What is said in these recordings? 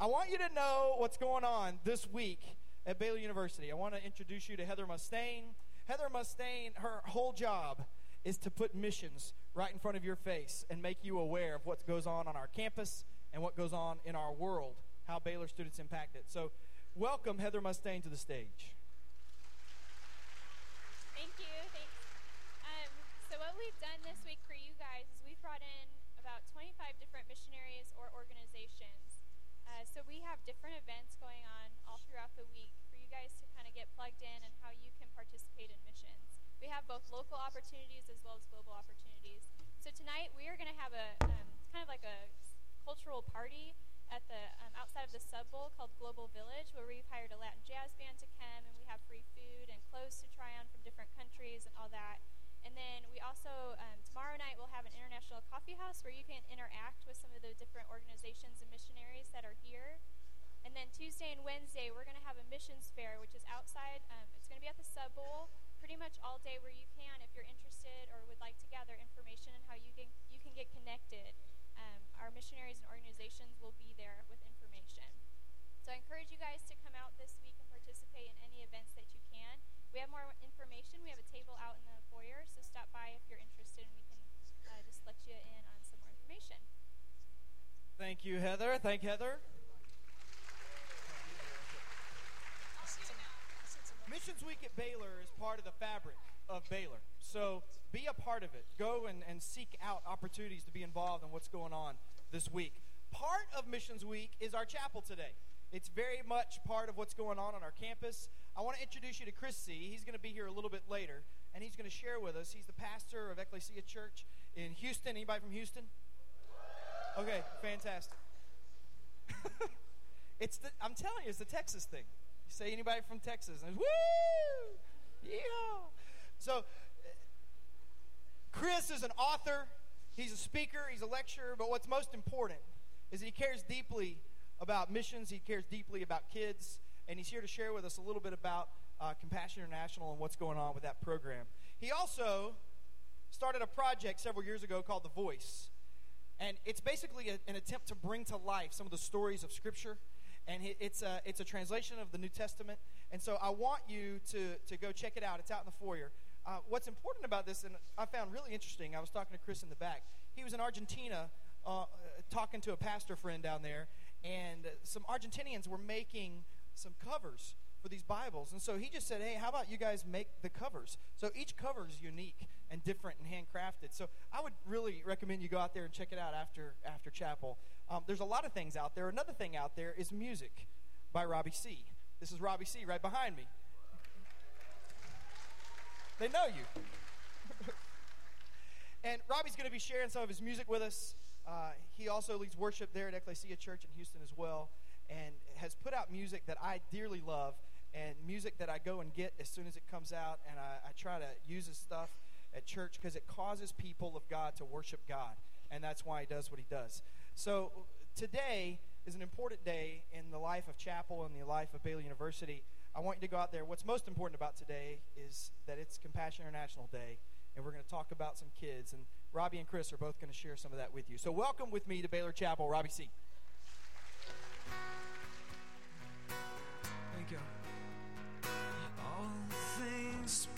I want you to know what's going on this week at Baylor University. I want to introduce you to Heather Mustaine. Heather Mustaine, her whole job is to put missions right in front of your face and make you aware of what goes on on our campus and what goes on in our world, how Baylor students impact it. So, welcome Heather Mustaine to the stage. Thank you. Thanks. Um, so, what we've done this week different events going on all throughout the week for you guys to kind of get plugged in and how you can participate in missions. We have both local opportunities as well as global opportunities. So, tonight we are going to have a um, kind of like a cultural party at the um, outside of the Sub Bowl called Global Village, where we've hired a Latin jazz band to come, and we have free food and clothes to try on from different countries and all that. And then we also um, tomorrow night we'll have an international coffee house where you can interact with some of the different organizations and missionaries that are here. And then Tuesday and Wednesday we're going to have a missions fair, which is outside. Um, it's going to be at the Sub Bowl, pretty much all day where you can, if you're interested or would like to gather information on how you can you can get connected. Um, our missionaries and organizations will be there with information. So I encourage you guys to come out this week and participate in any events that you can. We have more information. We have a table out in the foyer, so stop by if you're interested, and we can uh, just let you in on some more information. Thank you, Heather. Thank Heather. At Baylor is part of the fabric of Baylor. So be a part of it. Go and, and seek out opportunities to be involved in what's going on this week. Part of Missions Week is our chapel today. It's very much part of what's going on on our campus. I want to introduce you to Chris Seay. He's going to be here a little bit later, and he's going to share with us. He's the pastor of Ecclesia Church in Houston. Anybody from Houston? Okay, fantastic. it's the, I'm telling you, it's the Texas thing. Say anybody from Texas, and woo! Yeah. So, Chris is an author, he's a speaker, he's a lecturer, but what's most important is that he cares deeply about missions, he cares deeply about kids, and he's here to share with us a little bit about uh, Compassion International and what's going on with that program. He also started a project several years ago called The Voice, and it's basically a, an attempt to bring to life some of the stories of Scripture and it's a, it's a translation of the New Testament. And so I want you to, to go check it out. It's out in the foyer. Uh, what's important about this, and I found really interesting, I was talking to Chris in the back. He was in Argentina uh, talking to a pastor friend down there, and some Argentinians were making some covers for these Bibles. And so he just said, hey, how about you guys make the covers? So each cover is unique and different and handcrafted. So I would really recommend you go out there and check it out after, after chapel. Um, there's a lot of things out there. Another thing out there is music by Robbie Seay. This is Robbie Seay. right behind me. They know you. and Robbie's going to be sharing some of his music with us. Uh, he also leads worship there at Ecclesia Church in Houston as well and has put out music that I dearly love and music that I go and get as soon as it comes out. And I, I try to use his stuff at church because it causes people of God to worship God. And that's why he does what he does. So today is an important day in the life of chapel and the life of Baylor University. I want you to go out there. What's most important about today is that it's Compassion International Day, and we're going to talk about some kids. And Robbie and Chris are both going to share some of that with you. So welcome with me to Baylor Chapel, Robbie Seay. Thank you. All things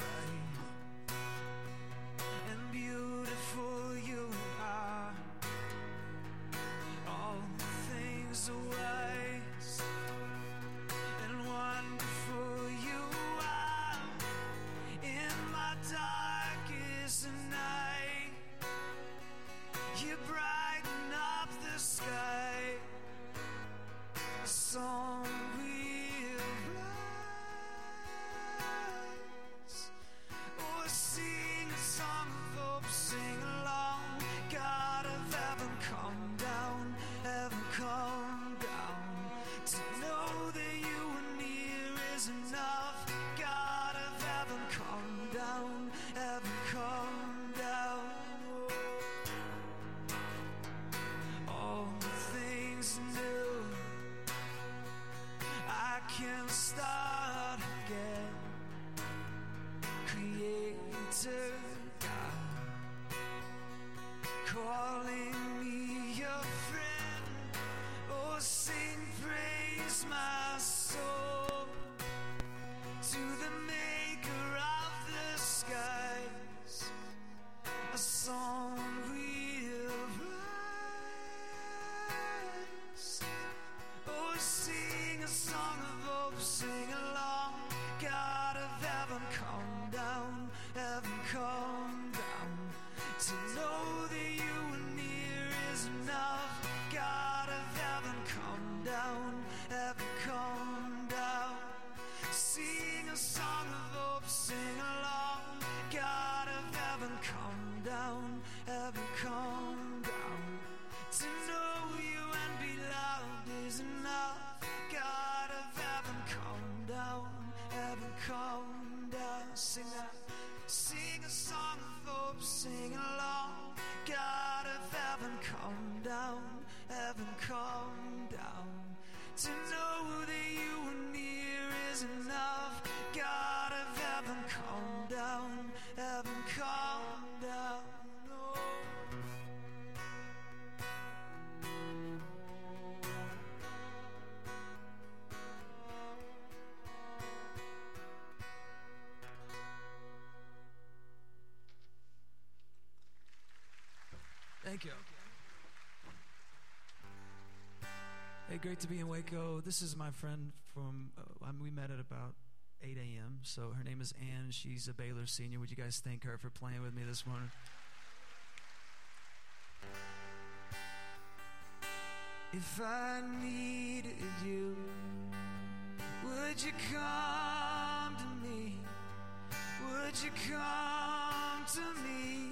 Hey, great to be in Waco. This is my friend from, uh, we met at about 8 a.m. So her name is Ann. She's a Baylor senior. Would you guys thank her for playing with me this morning? If I needed you, would you come to me? Would you come to me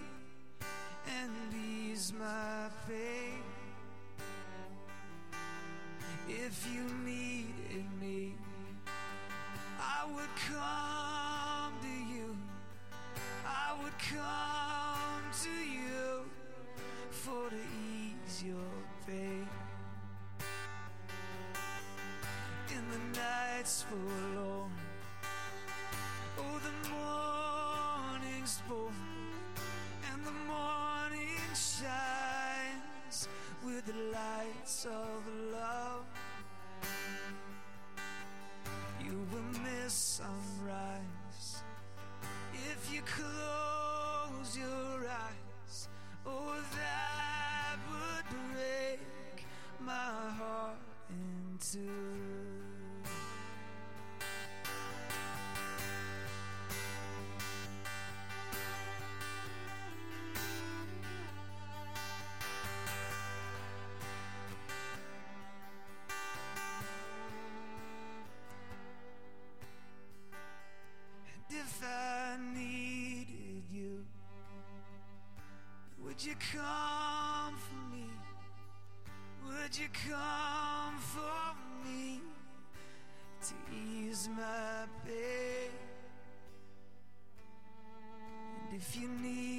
and ease my pain? If you needed me, I would come to you. I would come to you for to ease your pain. In the nights forlorn, oh, the morning's born, and the morning shines with the lights of love. You will miss sunrise if you close your eyes. Oh, that would break my heart in two. Come for me? Would you come for me to ease my pain? And if you needed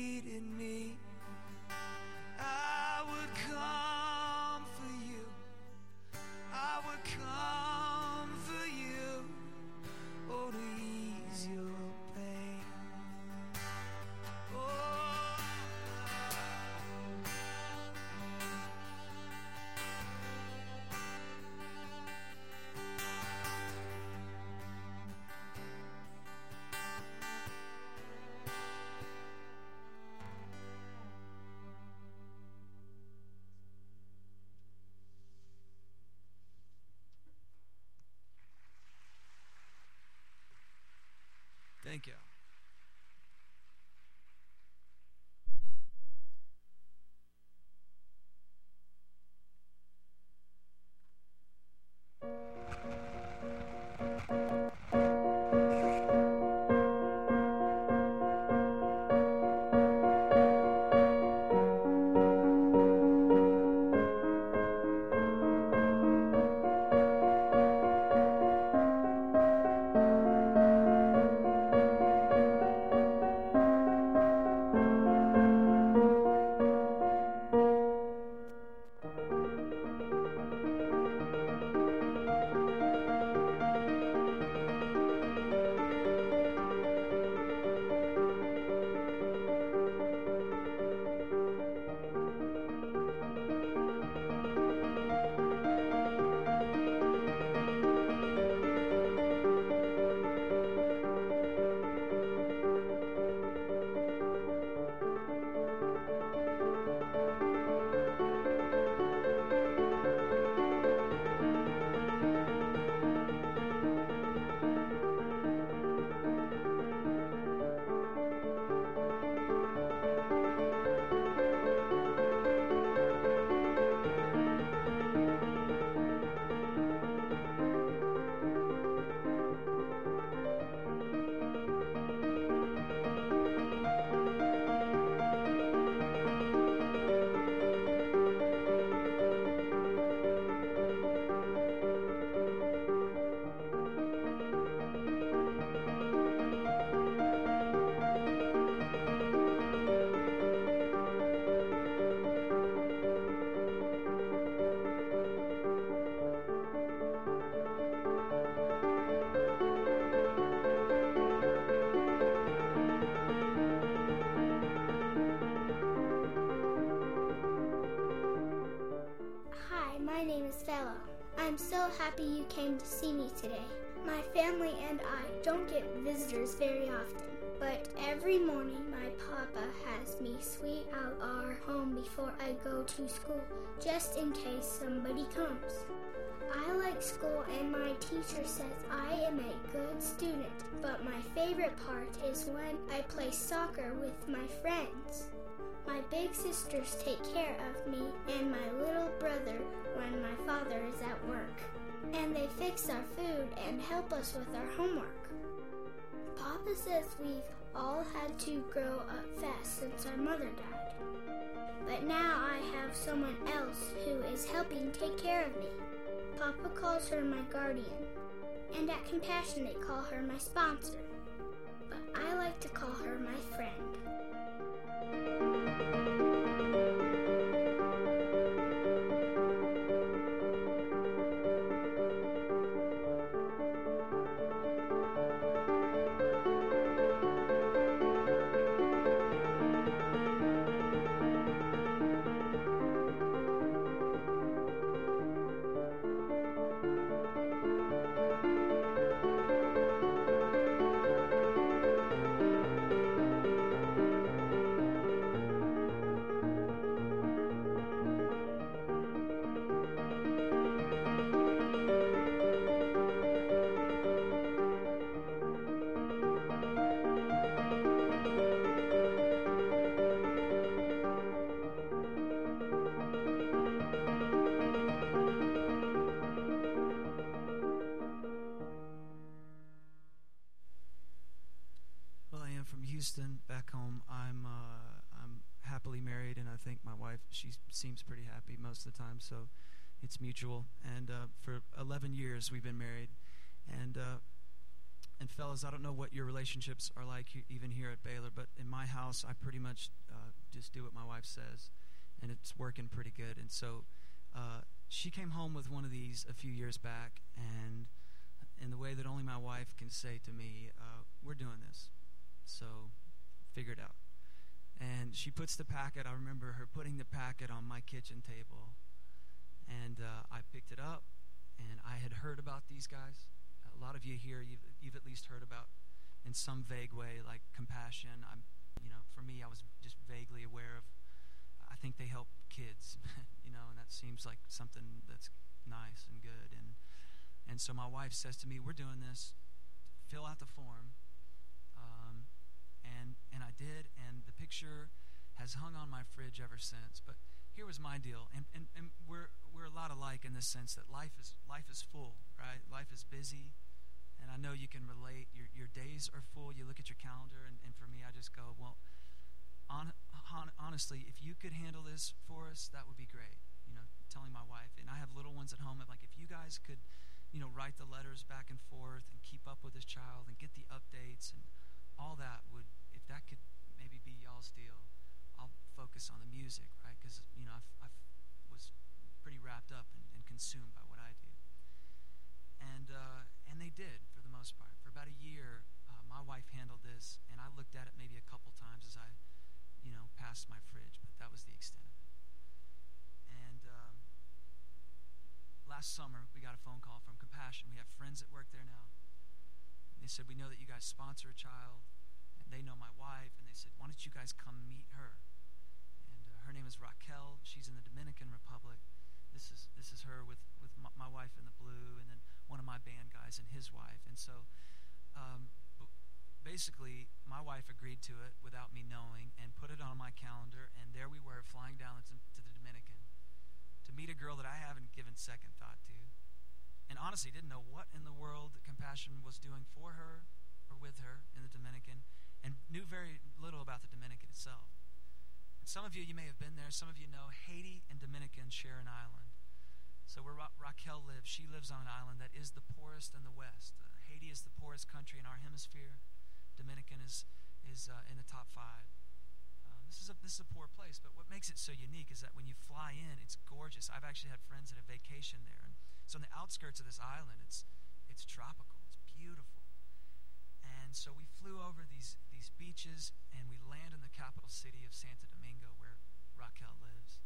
Happy you came to see me today. My family and I don't get visitors very often, but every morning my papa has me sweep out our home before I go to school, just in case somebody comes. I like school and my teacher says I am a good student, but my favorite part is when I play soccer with my friends. My big sisters take care of me and my little brother when my father is at work. And they fix our food and help us with our homework. Papa says we've all had to grow up fast since our mother died. But now I have someone else who is helping take care of me. Papa calls her my guardian, and at Compassion they call her my sponsor. But I like to call her my friend. Wife she seems pretty happy most of the time. So it's mutual. And uh, for 11 years we've been married, and uh, and fellas, I don't know what your relationships are like even here at Baylor, but in my house, I pretty much uh, just do what my wife says, and it's working pretty good. And so uh, she came home with one of these a few years back, and in the way that only my wife can say to me, uh, "We're doing this." So, figure it out. And she puts the packet. I remember her putting the packet on my kitchen table, and uh, I picked it up. And I had heard about these guys. A lot of you here, you've, you've at least heard about, in some vague way, like compassion. I'm, you know, for me, I was just vaguely aware of. I think they help kids, you know, and that seems like something that's nice and good. And and so my wife says to me, "We're doing this. Fill out the form." And and I did, and the picture has hung on my fridge ever since. But here was my deal, and, and, and we're we're a lot alike in the sense that life is life is full, right? Life is busy, and I know you can relate. Your your days are full. You look at your calendar, and, and for me, I just go, well, on, hon- honestly, if you could handle this for us, that would be great. You know, telling my wife, and I have little ones at home. I'm like, if you guys could, you know, write the letters back and forth and keep up with this child and get the updates and all that would, that could maybe be y'all's deal, I'll focus on the music, right? Because you know, I've was pretty wrapped up and, and consumed by what I do. And uh, and they did for the most part. For about a year, uh, my wife handled this, and I looked at it maybe a couple times as I, you know, passed my fridge, but that was the extent of it. And um, last summer, we got a phone call from Compassion. We have friends that work there now. They said, We know that you guys sponsor a child, they know my wife, and they said, Why don't you guys come meet her? And uh, her name is Raquel. She's in the Dominican Republic. This is this is her with with my, my wife in the blue, and then one of my band guys and his wife. And so, um, basically, my wife agreed to it without me knowing, and put it on my calendar. And there we were, flying down to, to the Dominican to meet a girl that I haven't given second thought to, and honestly didn't know what in the world Compassion was doing for her or with her in the Dominican, and knew very little about the Dominican itself. And some of you, you may have been there. Some of you know Haiti and Dominican share an island. So where Ra- Raquel lives, she lives on an island that is the poorest in the West. Uh, Haiti is the poorest country in our hemisphere. Dominican is is uh, in the top five. Um, this is a this is a poor place, but what makes it so unique is that when you fly in, it's gorgeous. I've actually had friends that have vacationed there, and so on the outskirts of this island, it's it's tropical, it's beautiful. And so we flew over these these beaches, and we land in the capital city of Santo Domingo, where Raquel lives.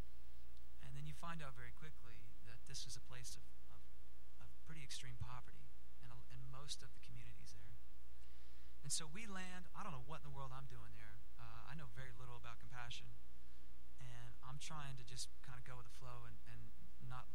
And then you find out very quickly that this was a place of, of, of pretty extreme poverty in, a, in most of the communities there. And so we land. I don't know what in the world I'm doing there. Uh, I know very little about compassion. And I'm trying to just kind of go with the flow and, and not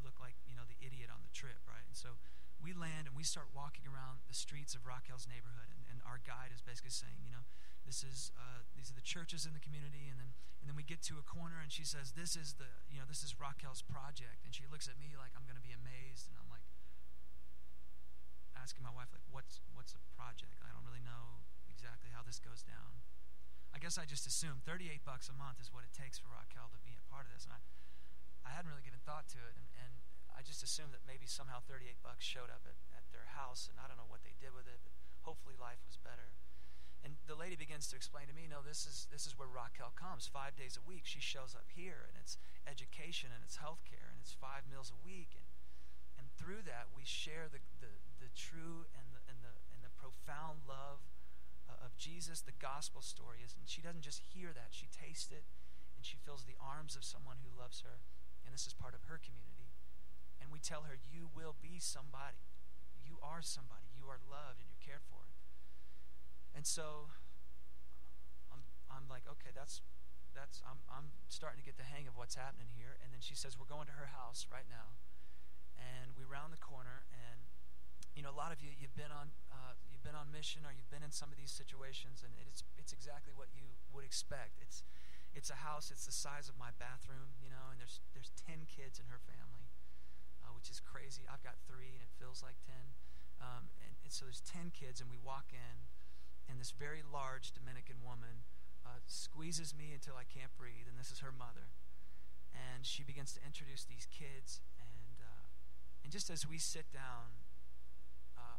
look like, you know, the idiot on the trip, right? And so we land and we start walking around the streets of Raquel's neighborhood our guide is basically saying, you know, this is uh, these are the churches in the community, and then and then we get to a corner, and she says, this is the you know this is Raquel's project, and she looks at me like I'm going to be amazed, and I'm like asking my wife like, what's what's a project? I don't really know exactly how this goes down. I guess I just assumed 38 bucks a month is what it takes for Raquel to be a part of this, and I I hadn't really given thought to it, and, and I just assumed that maybe somehow 38 bucks showed up at, at their house, and I don't know what they did with it, but hopefully life was better. And the lady begins to explain to me, no, this is this is where Raquel comes five days a week. She shows up here, and it's education, and it's health care, and it's five meals a week, and and through that we share the the, the true and the and the and the profound love uh, of Jesus. The gospel story is, and she doesn't just hear that; she tastes it, and she feels the arms of someone who loves her, and this is part of her community and we tell her, You will be somebody. You are somebody. You are loved and you're cared for. And so I'm, I'm like, okay, that's, that's I'm, I'm starting to get the hang of what's happening here. And then she says, We're going to her house right now. And we round the corner, and you know, a lot of you, you've been on, uh, you've been on mission, or you've been in some of these situations, and it's, it's exactly what you would expect. It's, it's a house. It's the size of my bathroom, you know, and there's, there's ten kids in her family which is crazy. I've got three, and it feels like 10. Um, and, and, so there's 10 kids, and we walk in, and this very large Dominican woman uh, squeezes me until I can't breathe, and this is her mother. And she begins to introduce these kids, and, uh, and just as we sit down, uh,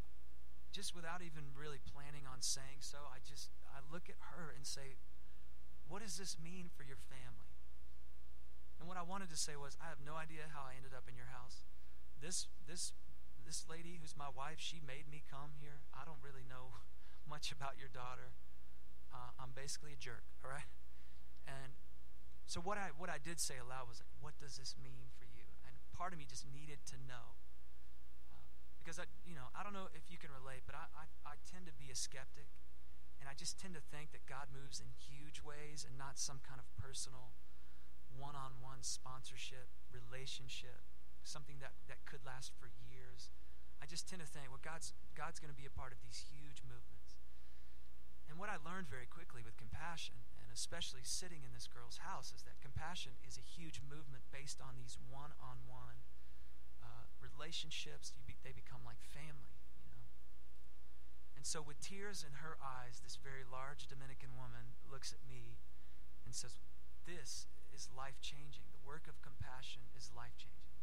just without even really planning on saying so, I just I look at her and say, "What does this mean for your family?" And what I wanted to say was, I have no idea how I ended up in your house this this this lady who's my wife, she made me come here. I don't really know much about your daughter. Uh, I'm basically a jerk, all right? And so what I what I did say aloud was like, what does this mean for you? And part of me just needed to know. Uh, because I, you know, I don't know if you can relate, but I, I, I tend to be a skeptic, and I just tend to think that God moves in huge ways and not some kind of personal, one-on-one sponsorship relationship something that, that could last for years. I just tend to think, well, God's, God's going to be a part of these huge what I learned very quickly with compassion, and especially sitting in this girl's house, is that compassion is a huge movement based on these one on one relationships. Be, they become like family, you know. And so, with tears in her eyes, this very large Dominican woman looks at me and says, This is life changing. The work of compassion is life changing.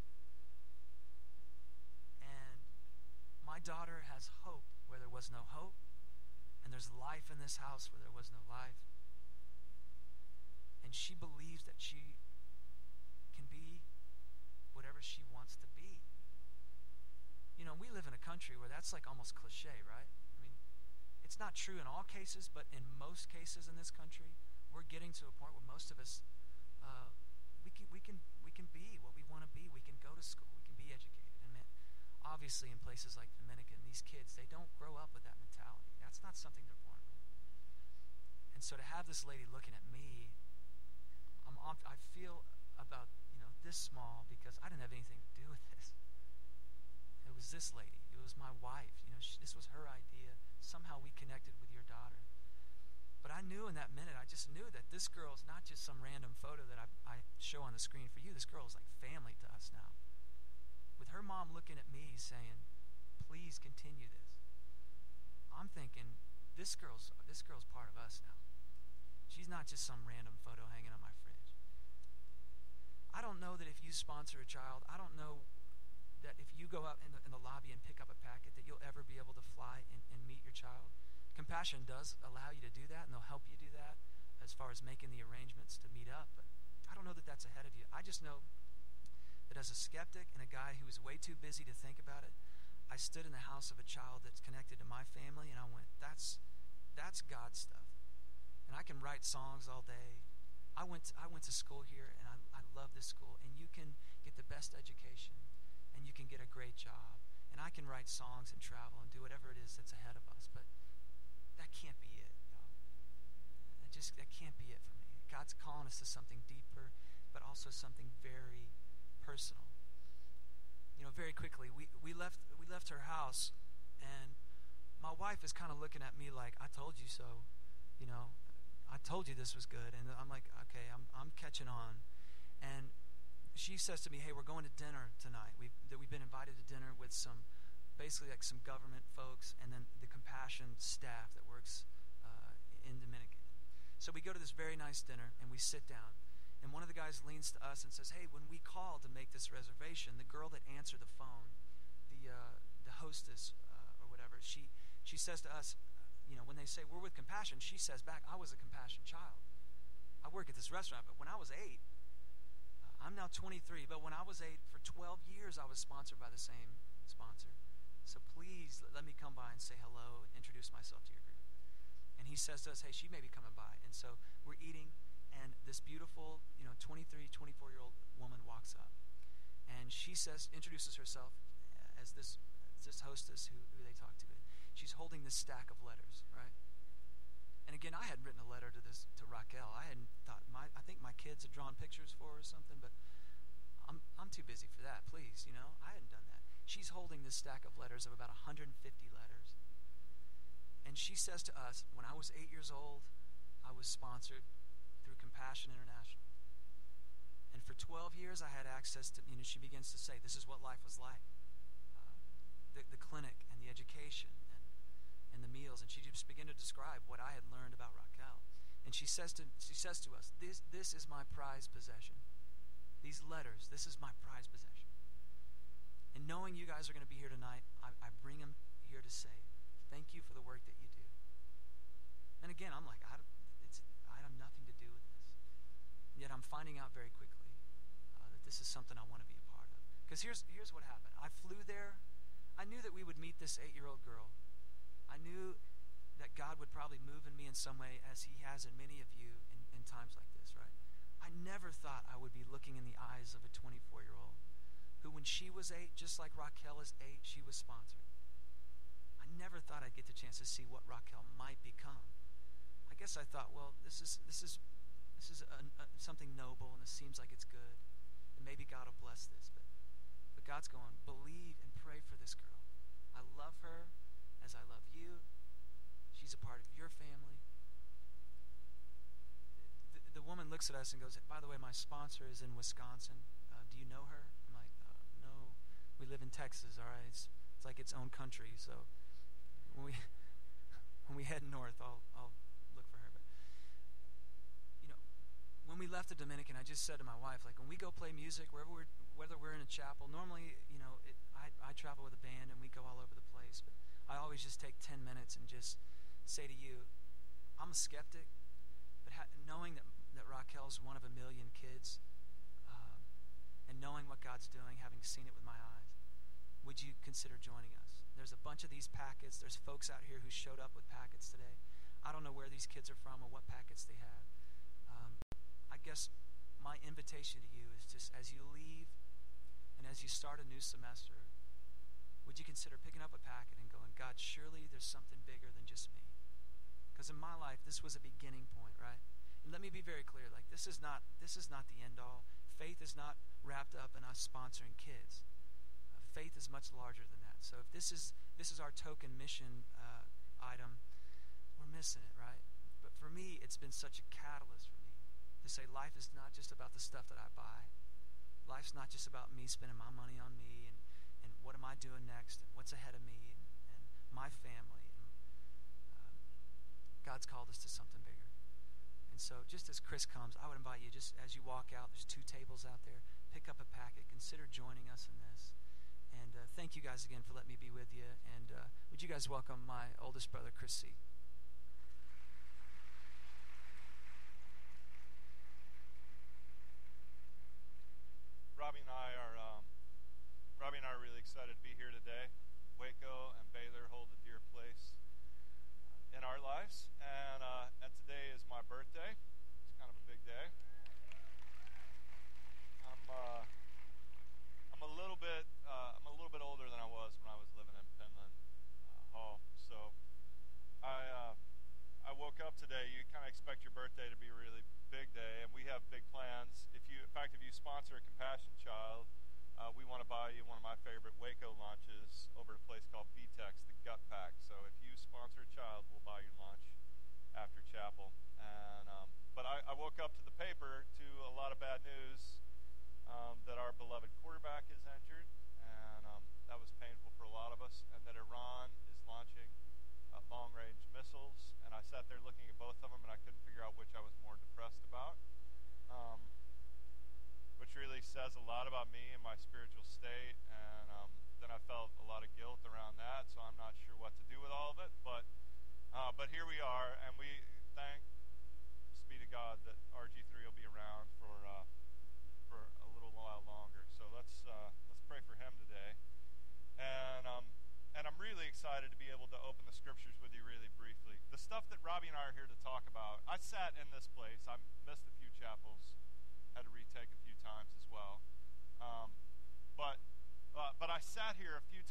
And my daughter has hope where there was no hope, and there's life in this house where there was no life. And she believes that she can be whatever she wants to be. You know, we live in a country where that's like almost cliche, right? I mean, it's not true in all cases, but in most cases in this country, we're getting to a point where most of us uh, we can we can we can be what we want to be. We can go to school. We can be educated And obviously in places like Dominican, these kids, they don't grow up with that That's not something they're born with. And so to have this lady looking at me, I'm, I feel about, you know, this small because I didn't have anything to do with this. It was this lady. It was my wife. You know, she, this was her idea. Somehow we connected with your daughter. But I knew in that minute, I just knew that this girl is not just some random photo that I, I show on the screen for you. This girl is like family to us now with her mom looking at me saying, "Please continue this." I'm thinking, this girl's this girl's part of us now. She's not just some random photo hanging on my fridge. I don't know that if you sponsor a child, I don't know that if you go out in the, in the lobby and pick up a packet that you'll ever be able to fly and, and meet your child. Compassion does allow you to do that, and they'll help you do that as far as making the arrangements to meet up. But I don't know that that's ahead of you. I just know that as a skeptic and a guy who was way too busy to think about it, I stood in the house of a child that's connected to my family and I went, that's that's God stuff. And I can write songs all day. I went to, I went to school here and I, I love this school and you can get the best education and you can get a great job and I can write songs and travel and do whatever it is that's ahead of us. But that can't be it. Y'all. That just that can't be it for me. God's calling us to something deeper, but also something very personal. You know, very quickly, we, we left left her house, and my wife is kind of looking at me like, "I told you so," you know. I told you this was good, and I'm like, okay, I'm I'm catching on, and she says to me, "Hey, we're going to dinner tonight. We've that we've been invited to dinner with some, basically like some government folks, and then the compassion staff that works uh, in Dominican. So we go to this very nice dinner, and we sit down, and one of the guys leans to us and says, "Hey, when we called to make this reservation, the girl that answered the phone, the uh, the hostess uh, or whatever, she she says to us, you know, when they say we're with compassion, she says back, I was a compassion child. I work at this restaurant, but when I was eight." I'm now 23, but when I was eight, for 12 years, I was sponsored by the same sponsor. So please let me come by and say hello and introduce myself to your group. And he says to us, hey, she may be coming by. And so we're eating, and this beautiful, you know, 23, 24 year old woman walks up. And she says, introduces herself as this, this hostess who, who they talk to. She's holding this stack of letters, right? And again, I hadn't written a letter to this to Raquel. I hadn't thought my I think my kids had drawn pictures for her or something, but I'm I'm too busy for that. Please, you know, I hadn't done that. She's holding this stack of letters of about 150 letters. And she says to us, when I was eight years old, I was sponsored through Compassion International. And for 12 years, I had access to, you know, she begins to say, this is what life was like. Clinic and the education and the meals, and she just began to describe what I had learned about Raquel. And she says to she says to us, "This this is my prized possession. These letters, this is my prized possession." And knowing you guys are going to be here tonight, I, I bring them here to say, thank you for the work that you do. And again, I'm like, I, it's, I have nothing to do with this. And yet I'm finding out very quickly uh, that this is something I want to be a part of. Because here's, here's what happened. I flew there. I knew that we would meet this eight-year-old girl I knew that God would probably move in me in some way, as He has in many of you in, in times like this, right? I never thought I would be looking in the eyes of a 24 year old who, when she was eight, just like Raquel is eight, she was sponsored. I never thought I'd get the chance to see what Raquel might become. I guess I thought, well, this is this is this is a, a, uh, something noble, and it seems like it's good, and maybe God will bless this. But but God's going, believe and pray for this girl. Love her as I love you. She's a part of your family. The, the, woman looks at us and goes, By the way, my sponsor is in Wisconsin. Uh, do you know her? I'm like, uh, No. We live in Texas, all right? It's, it's like its own country. So when we, when we head north, I'll, I'll look for her. But, you know, when we left the Dominican, I just said to my wife, like, when we go play music, wherever we're, whether we're in a chapel, normally, you know, it, I, I travel with a band and we go all over the I always just take 10 minutes and just say to you, I'm a skeptic, but ha- knowing that, that Raquel's one of a million kids, um, and knowing what God's doing, having seen it with my eyes, would you consider joining us? There's a bunch of these packets. There's folks out here who showed up with packets today. I don't know where these kids are from or what packets they have. Um, I guess my invitation to you is just as you leave and as you start a new semester, would you consider picking up a packet and God, surely there's something bigger than just me. Because in my life, this was a beginning point, right? And let me be very clear: like this is not this is not the end all. Faith is not wrapped up in us sponsoring kids. Uh, faith is much larger than that. So if this is this is our token mission uh, item, we're missing it, right? But for me, it's been such a catalyst for me to say life is not just about the stuff that I buy. Life's not just about me spending my money on me and, and what am I doing next and what's ahead of me my family. And, uh, God's called us to something bigger. And so, just as Chris comes, I would invite you, just as you walk out, there's two tables out there. Pick up a packet. Consider joining us in this. And uh, thank you guys again for letting me be with you. And uh, would you guys welcome my oldest brother, Chris Seay. Robbie and I are um, Robbie and I are really excited to be here today. Waco and Baylor hold a dear place uh, in our lives. And, uh, and today is my birthday. It's kind of a big day. I'm, uh, I'm a little bit uh, I'm a little bit older than I was when I was living in Penland uh, Hall. So I in this place. I missed a few chapels, had to retake a few times as well. Um, but uh, but I sat here a few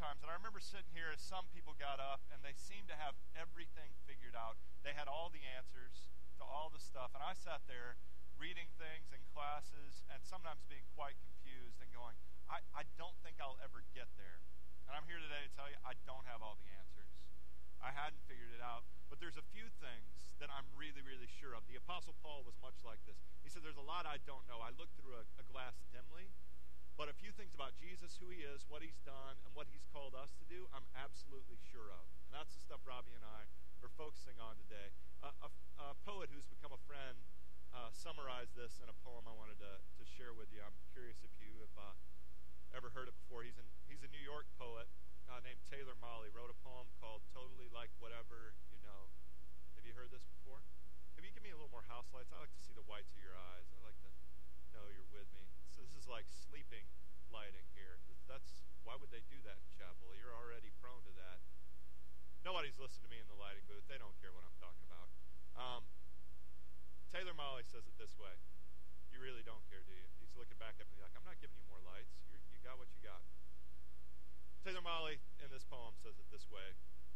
remember sitting here as some people got up, and they seemed to have everything figured out. They had all the answers to all the stuff, and I sat there reading things in classes, and sometimes being quite confused and going, I, I don't think I'll ever get there. And I'm here today to tell you I don't have all the answers. I hadn't figured it out. But there's a few things that I'm really, really sure of. The Apostle Paul was much like this. He said, There's a lot I don't know. I look through a, a glass dimly, but a few things about Jesus, who he is, what he's done, and what he's called us to do, I'm absolutely sure of. And that's the stuff Robbie and I are focusing on today. Uh, a, a, poet who's become a friend uh, summarized this in a poem I wanted to, to share with you. I'm curious if you have uh, ever heard it before. He's, an, he's a New York poet uh, named Taylor Mali, wrote a poem called Totally Like Whatever You Know. Have you heard this before? Maybe you give me a little more house lights. I like to see the whites of your eyes. I like to know you're with me. So this is like sleeping lighting here. That's why would they do that in chapel? You're already prone to that. Nobody's listening to me in the lighting booth. They don't care what I'm talking about. Um, Taylor Mali says it this way. You really don't care, do you? He's looking back at me like, I'm not giving you more lights. You're, you got what you got. Taylor Mali in this poem says it this way,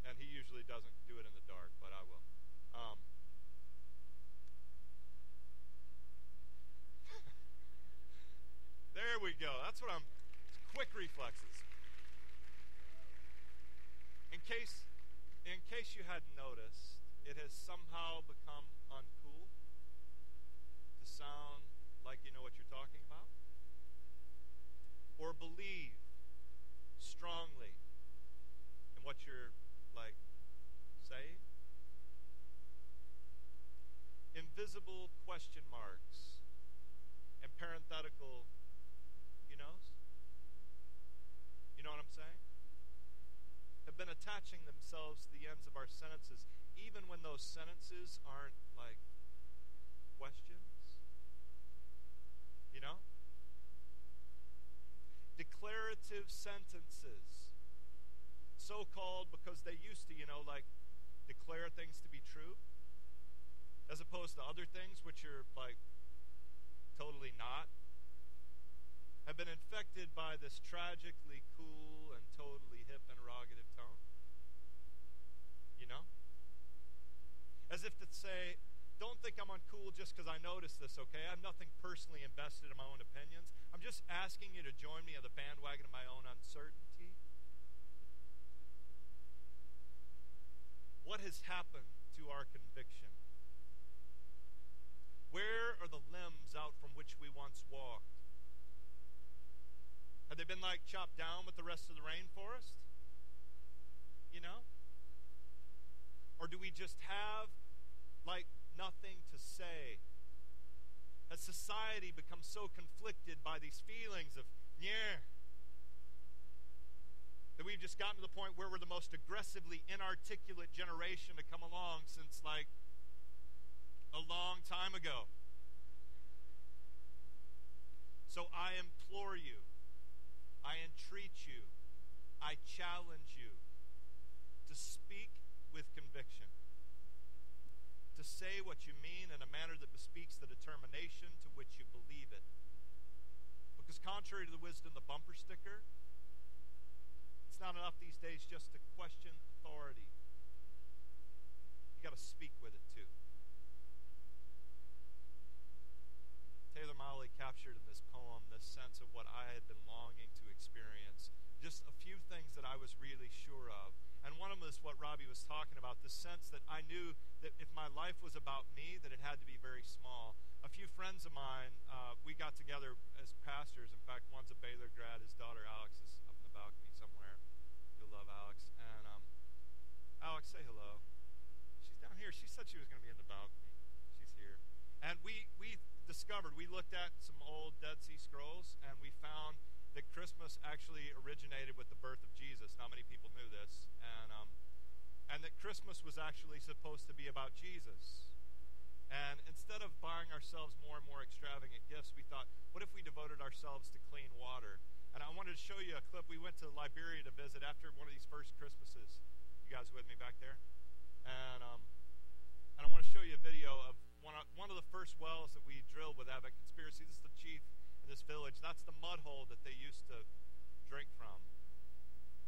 and he usually doesn't do it in the dark, but I will. Um, There we go. That's what I'm. Quick reflexes. In case, in case you hadn't noticed, it has somehow become uncool to sound like you know what you're talking about, or believe strongly in what you're like saying. Invisible question marks and parenthetical you knows? You know what I'm saying? Have been attaching themselves to the ends of our sentences, even when those sentences aren't like questions. You know? Declarative sentences. So called because they used to, you know, like declare things to be true, as opposed to other things which are like totally not have been infected by this tragically cool and totally hip interrogative tone? You know? As if to say, don't think I'm uncool just because I noticed this, okay? I'm nothing personally invested in my own opinions. I'm just asking you to join me on the bandwagon of my own uncertainty. What has happened to our conviction? Where are the limbs out from which we once walked? Have they been like chopped down with the rest of the rainforest? You know? Or do we just have like nothing to say? Has society become so conflicted by these feelings of yeah that we've just gotten to the point where we're the most aggressively inarticulate generation to come along since like a long time ago. So I implore you I entreat you, I challenge you to speak with conviction, to say what you mean in a manner that bespeaks the determination to which you believe it. Because, contrary to the wisdom of the bumper sticker, it's not enough these days just to question authority. You got to speak with it too. Taylor Mali captured in this poem this sense of what I had been longing to experience. Just a few things that I was really sure of. And one of them is what Robbie was talking about the sense that I knew that if my life was about me, that it had to be very small. A few friends of mine, uh, we got together as pastors. In fact, one's a Baylor grad. His daughter, Alex, is up in the balcony somewhere. You'll love Alex. And um, Alex, say hello. She's down here. She said she was going to be in the balcony. She's here. And we, we discovered, we looked at some old Dead Sea Scrolls, and we found that Christmas actually originated with the birth of Jesus. Not many people knew this, and um, and that Christmas was actually supposed to be about Jesus. And instead of buying ourselves more and more extravagant gifts, we thought, what if we devoted ourselves to clean water? And I wanted to show you a clip. We went to Liberia to visit after one of these first Christmases. You guys with me back there? And um, and I want to show you a video of one of, one of the first wells that we drilled with Advent Conspiracy. This is the chief in this village. That's the mud hole that they used to drink from.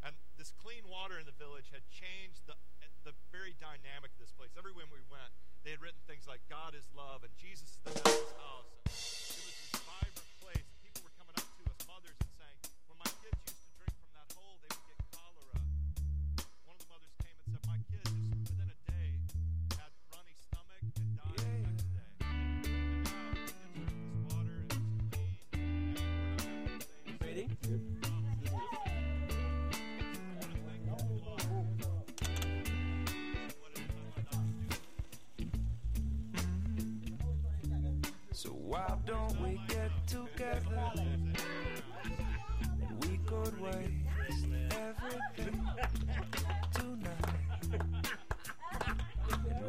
And this clean water in the village had changed the, the very dynamic of this place. Everywhere we went, they had written things like God is love and Jesus is the house. Why don't we get together? We could waste everything tonight.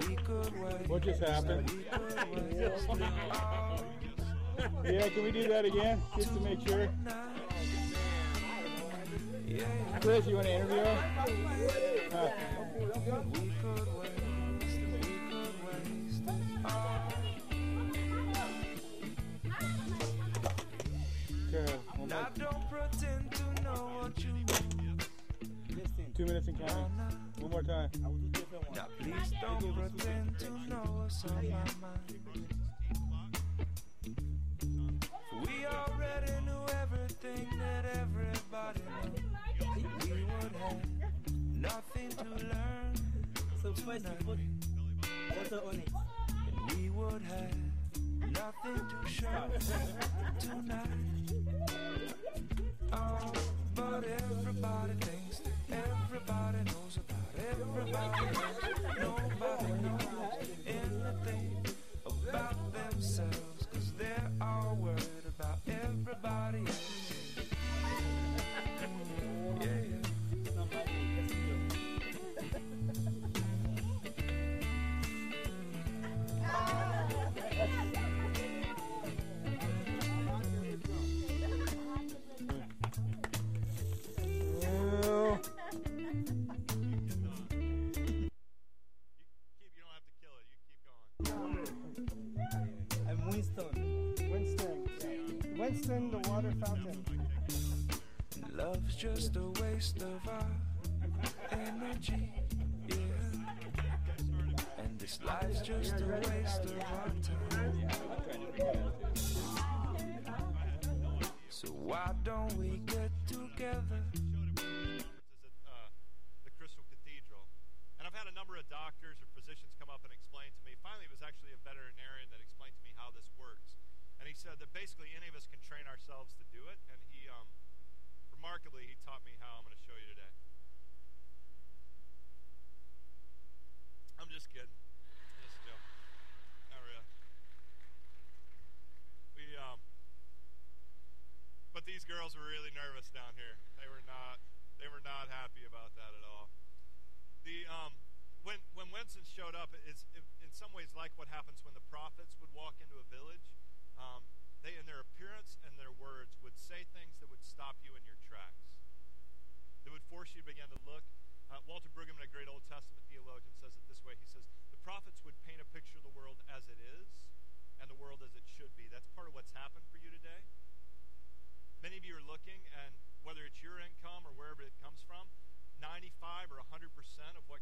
We could waste. What just happened? We could waste it all Yeah, can we do that again? Just to make sure. Yeah, Chris, you want to interview him? Huh. Okay, we'll don't pretend to know what you mean. two minutes and counting. One more time. Now please don't pretend to know what's on my mind. We already knew everything that everybody knew. We would have nothing to learn. So first you put water on it. We would have nothing to show tonight. Oh, everybody thinks that everybody knows about everybody. Nobody knows waste of our energy, yeah. And this life's just a waste of our time. So why don't we get together? is at the Crystal Cathedral. And I've had a number of doctors or physicians come up and explain to me. Finally, it was actually a veterinarian that explained to me how this works. And he said that basically any of us can train ourselves to do it. And remarkably, he taught me how I'm going to show you today. I'm just kidding. Just joke. Not real. We, um, but these girls were really nervous down here. They were not. They were not happy about that at all. The um, when when Winston showed up, it's it, in some ways like what happens when the prophets would walk into a village. Um, they, in their appearance and their words, would say things that would stop you in your tracks. That would force you to begin to look. Uh, Walter Brueggemann, a great Old Testament theologian, says it this way. He says the prophets would paint a picture of the world as it is, and the world as it should be. That's part of what's happened for you today. Many of you are looking, and whether it's your income or wherever it comes from, 95 or 100% of what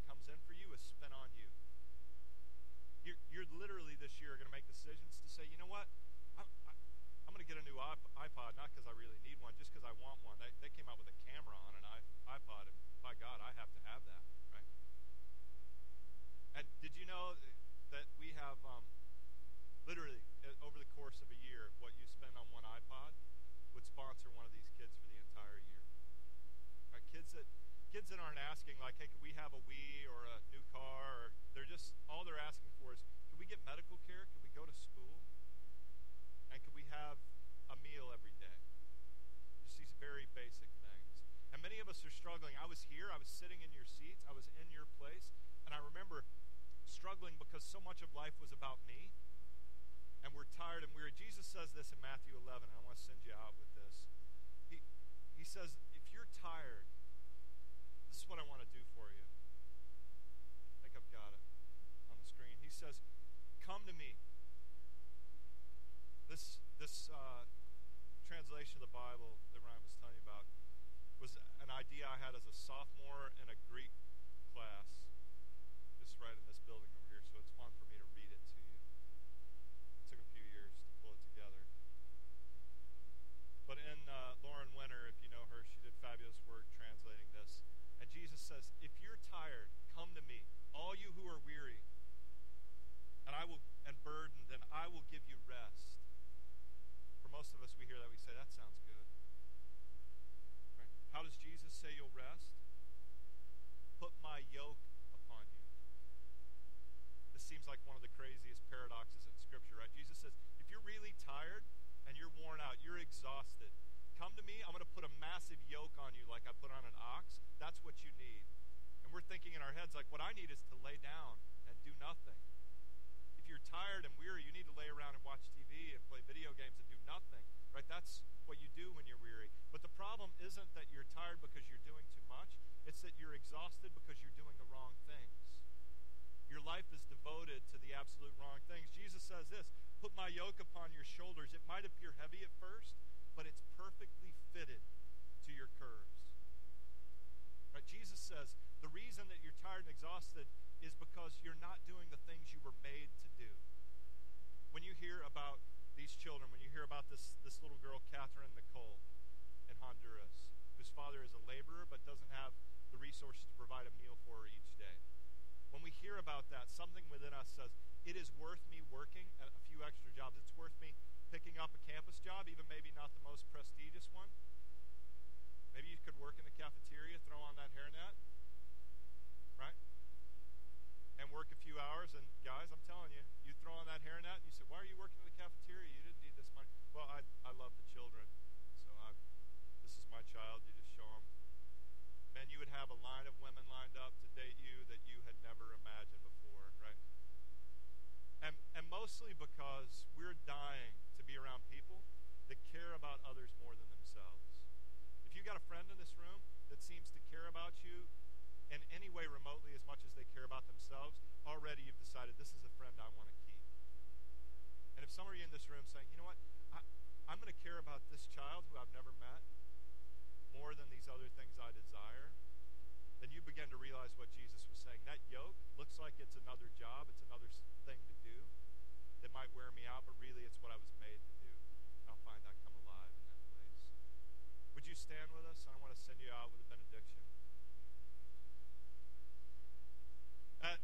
resources to provide a meal for her each day. When we hear about that, something within us says, it is worth me working a few extra jobs. It's worth me picking up a campus job, even maybe not the most prestigious one. Maybe you could work in the cafeteria, throw on that hairnet, right? And work a few hours. And guys, I'm telling you, you throw on that hairnet and you say, Why are you working in the cafeteria? You didn't need this money. Well, I, I love the children. So I, this is my child. You just show them. Man, you would have a line of women lined up to date you that you had never imagined before, right? And, and mostly because we're dying to be around people that care about others more than themselves. If you got a friend in this room that seems to care about you in any way remotely as much as they care about themselves, already you've decided this is a friend I want to keep. And if some of you in this room saying, you know what, I, I'm going to care about this child who I've never met more than these other things I desire, you begin to realize what Jesus was saying. That yoke looks like it's another job, it's another thing to do that might wear me out, but really it's what I was made to do. I'll find that come alive in that place. Would you stand with us? I want to send you out with a benediction. At,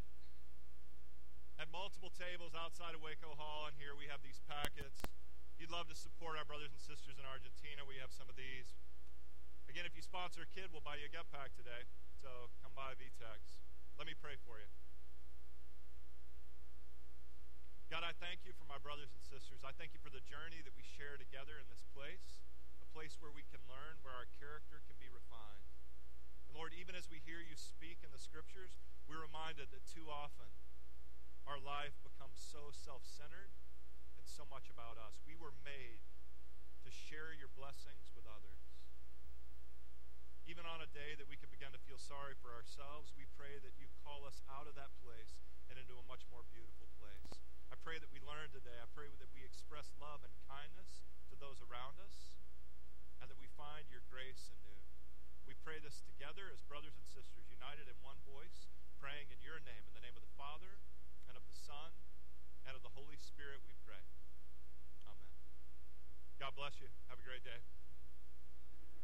at multiple tables outside of Waco Hall and here we have these packets. If you'd love to support our brothers and sisters in Argentina, we have some of these. Again, if you sponsor a kid, we'll buy you a get pack today. So come by VTEX. Let me pray for you. God, I thank you for my brothers and sisters. I thank you for the journey that we share together in this place, a place where we can learn, where our character can be refined. And Lord, even as we hear you speak in the scriptures, we're reminded that too often our life becomes so self centered and so much about us. We were made to share your blessings. Even on a day that we could begin to feel sorry for ourselves, we pray that you call us out of that place and into a much more beautiful place. I pray that we learn today. I pray that we express love and kindness to those around us and that we find your grace anew. We pray this together as brothers and sisters, united in one voice, praying in your name, in the name of the Father and of the Son and of the Holy Spirit, we pray. Amen. God bless you. Have a great day.